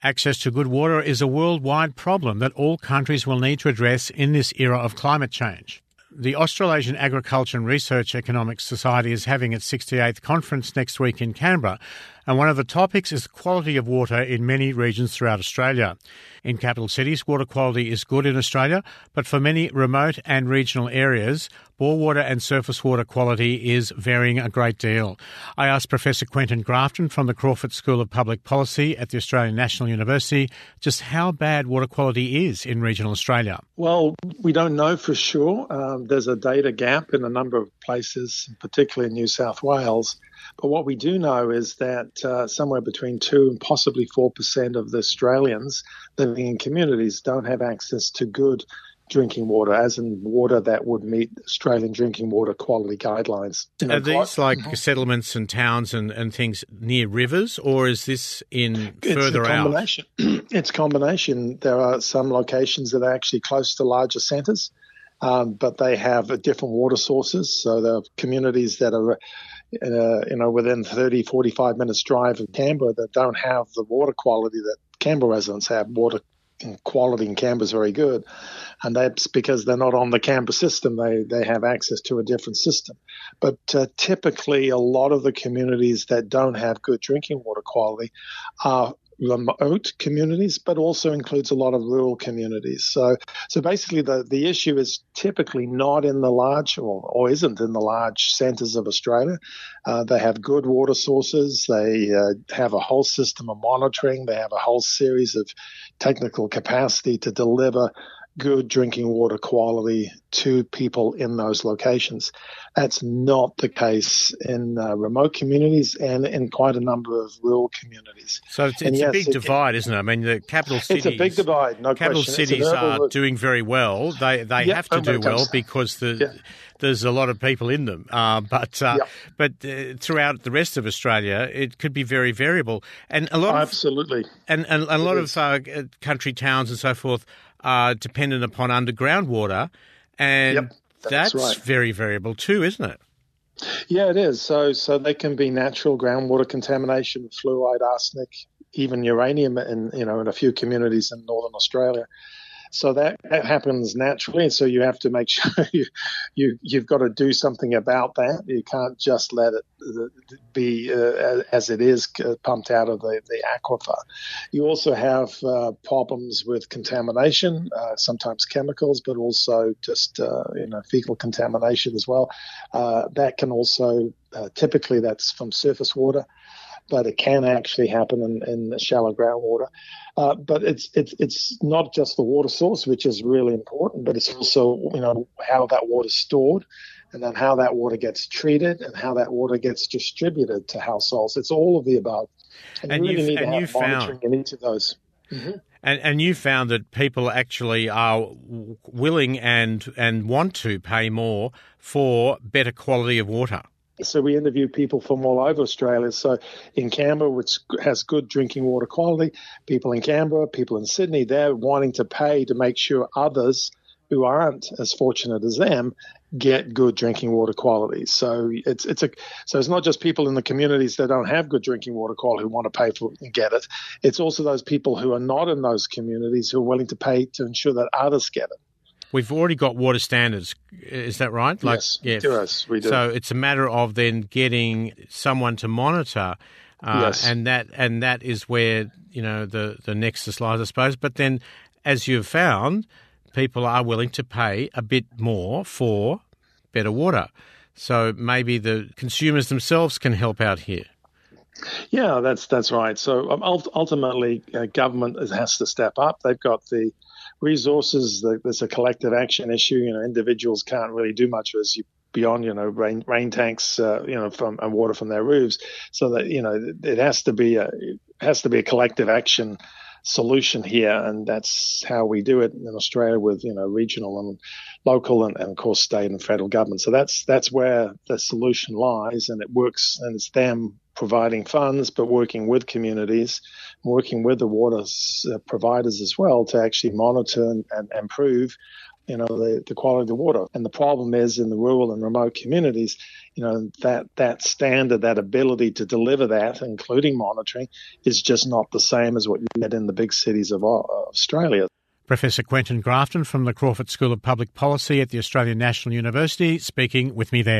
Access to good water is a worldwide problem that all countries will need to address in this era of climate change. The Australasian Agriculture and Resource Economics Society is having its 68th conference next week in Canberra, and one of the topics is the quality of water in many regions throughout Australia. In capital cities, water quality is good in Australia, but for many remote and regional areas, bore water and surface water quality is varying a great deal. I asked Professor Quentin Grafton from the Crawford School of Public Policy at the Australian National University just how bad water quality is in regional Australia. Well, we don't know for sure. Um, there's a data gap in a number of places, particularly in New South Wales. But what we do know is that uh, somewhere between 2 and possibly 4% of the Australians living in communities don't have access to good drinking water, as in water that would meet Australian drinking water quality guidelines. You know, Are these like mm-hmm. settlements and towns and, and things near rivers, or is this in further it's a combination. out? it's a combination. There are some locations that are actually close to larger centres, um, but they have different water sources. So there are communities that are uh, you know, within 30, 45 minutes drive of Canberra that don't have the water quality that Canberra residents have. Water quality in Canberra is very good, and that's because they're not on the Canberra system. They they have access to a different system. But uh, typically, a lot of the communities that don't have good drinking water quality are remote communities, but also includes a lot of rural communities. So, so basically, the, the issue is typically not in the large, or, or isn't in the large centres of Australia. Uh, they have good water sources. They uh, have a whole system of monitoring. They have a whole series of technical capacity to deliver good drinking water quality to people in those locations. That's not the case in uh, remote communities and in quite a number of rural communities. So it's, it's yes, a big it, divide, isn't it? I mean, the capital cities. It's a big divide. No capital question. cities are doing very well. They they yep, have to do well because the. There's a lot of people in them, uh, but uh, yep. but uh, throughout the rest of Australia, it could be very variable, and a lot of, absolutely, and, and, and a lot of uh, country towns and so forth are dependent upon underground water, and yep, that's, that's right. very variable too, isn't it? Yeah, it is. So, so they can be natural groundwater contamination, fluoride, arsenic, even uranium, in you know, in a few communities in northern Australia. So that, that happens naturally, and so you have to make sure you, you you've got to do something about that. You can't just let it uh, be uh, as it is uh, pumped out of the, the aquifer. You also have uh, problems with contamination, uh, sometimes chemicals, but also just uh, you know fecal contamination as well. that can also typically that's from surface water but it can actually happen in, in shallow groundwater. Uh, but it's it's it's not just the water source, which is really important, but it's also you know how that water is stored, and then how that water gets treated, and how that water gets distributed to households. It's all of the above, and, and you really need and to have monitoring found, in each of those. Mm-hmm. And, and you found that people actually are willing and and want to pay more for better quality of water. So we interview people from all over Australia. So in Canberra, which has good drinking water quality, people in Canberra, people in Sydney, they're wanting to pay to make sure others who aren't as fortunate as them get good drinking water quality. So it's it's a so it's not just people in the communities that don't have good drinking water quality who want to pay for it and get it. It's also those people who are not in those communities who are willing to pay to ensure that others get it. We've already got water standards. Is that right? Like, yes, yes. Yes, we do. So it's a matter of then getting someone to monitor. Uh, yes. And that and that is where you know the the nexus lies, I suppose. But then, as you've found, people are willing to pay a bit more for better water. So maybe the consumers themselves can help out here. Yeah, that's that's right. So um, ultimately, uh, government has to step up. They've got the resources. There's a collective action issue. You know, individuals can't really do much as you beyond you know rain rain tanks uh, you know from and water from their roofs. So that you know it has to be a has to be a collective action solution here, and that's how we do it in Australia with you know regional and local and, and of course state and federal government. So that's that's where the solution lies, and it works, and it's them providing funds, but working with communities, working with the water uh, providers as well to actually monitor and, and improve you know, the, the quality of the water. And the problem is in the rural and remote communities, you know that that standard, that ability to deliver that, including monitoring, is just not the same as what you get in the big cities of Australia. Professor Quentin Grafton from the Crawford School of Public Policy at the Australian National University speaking with me there.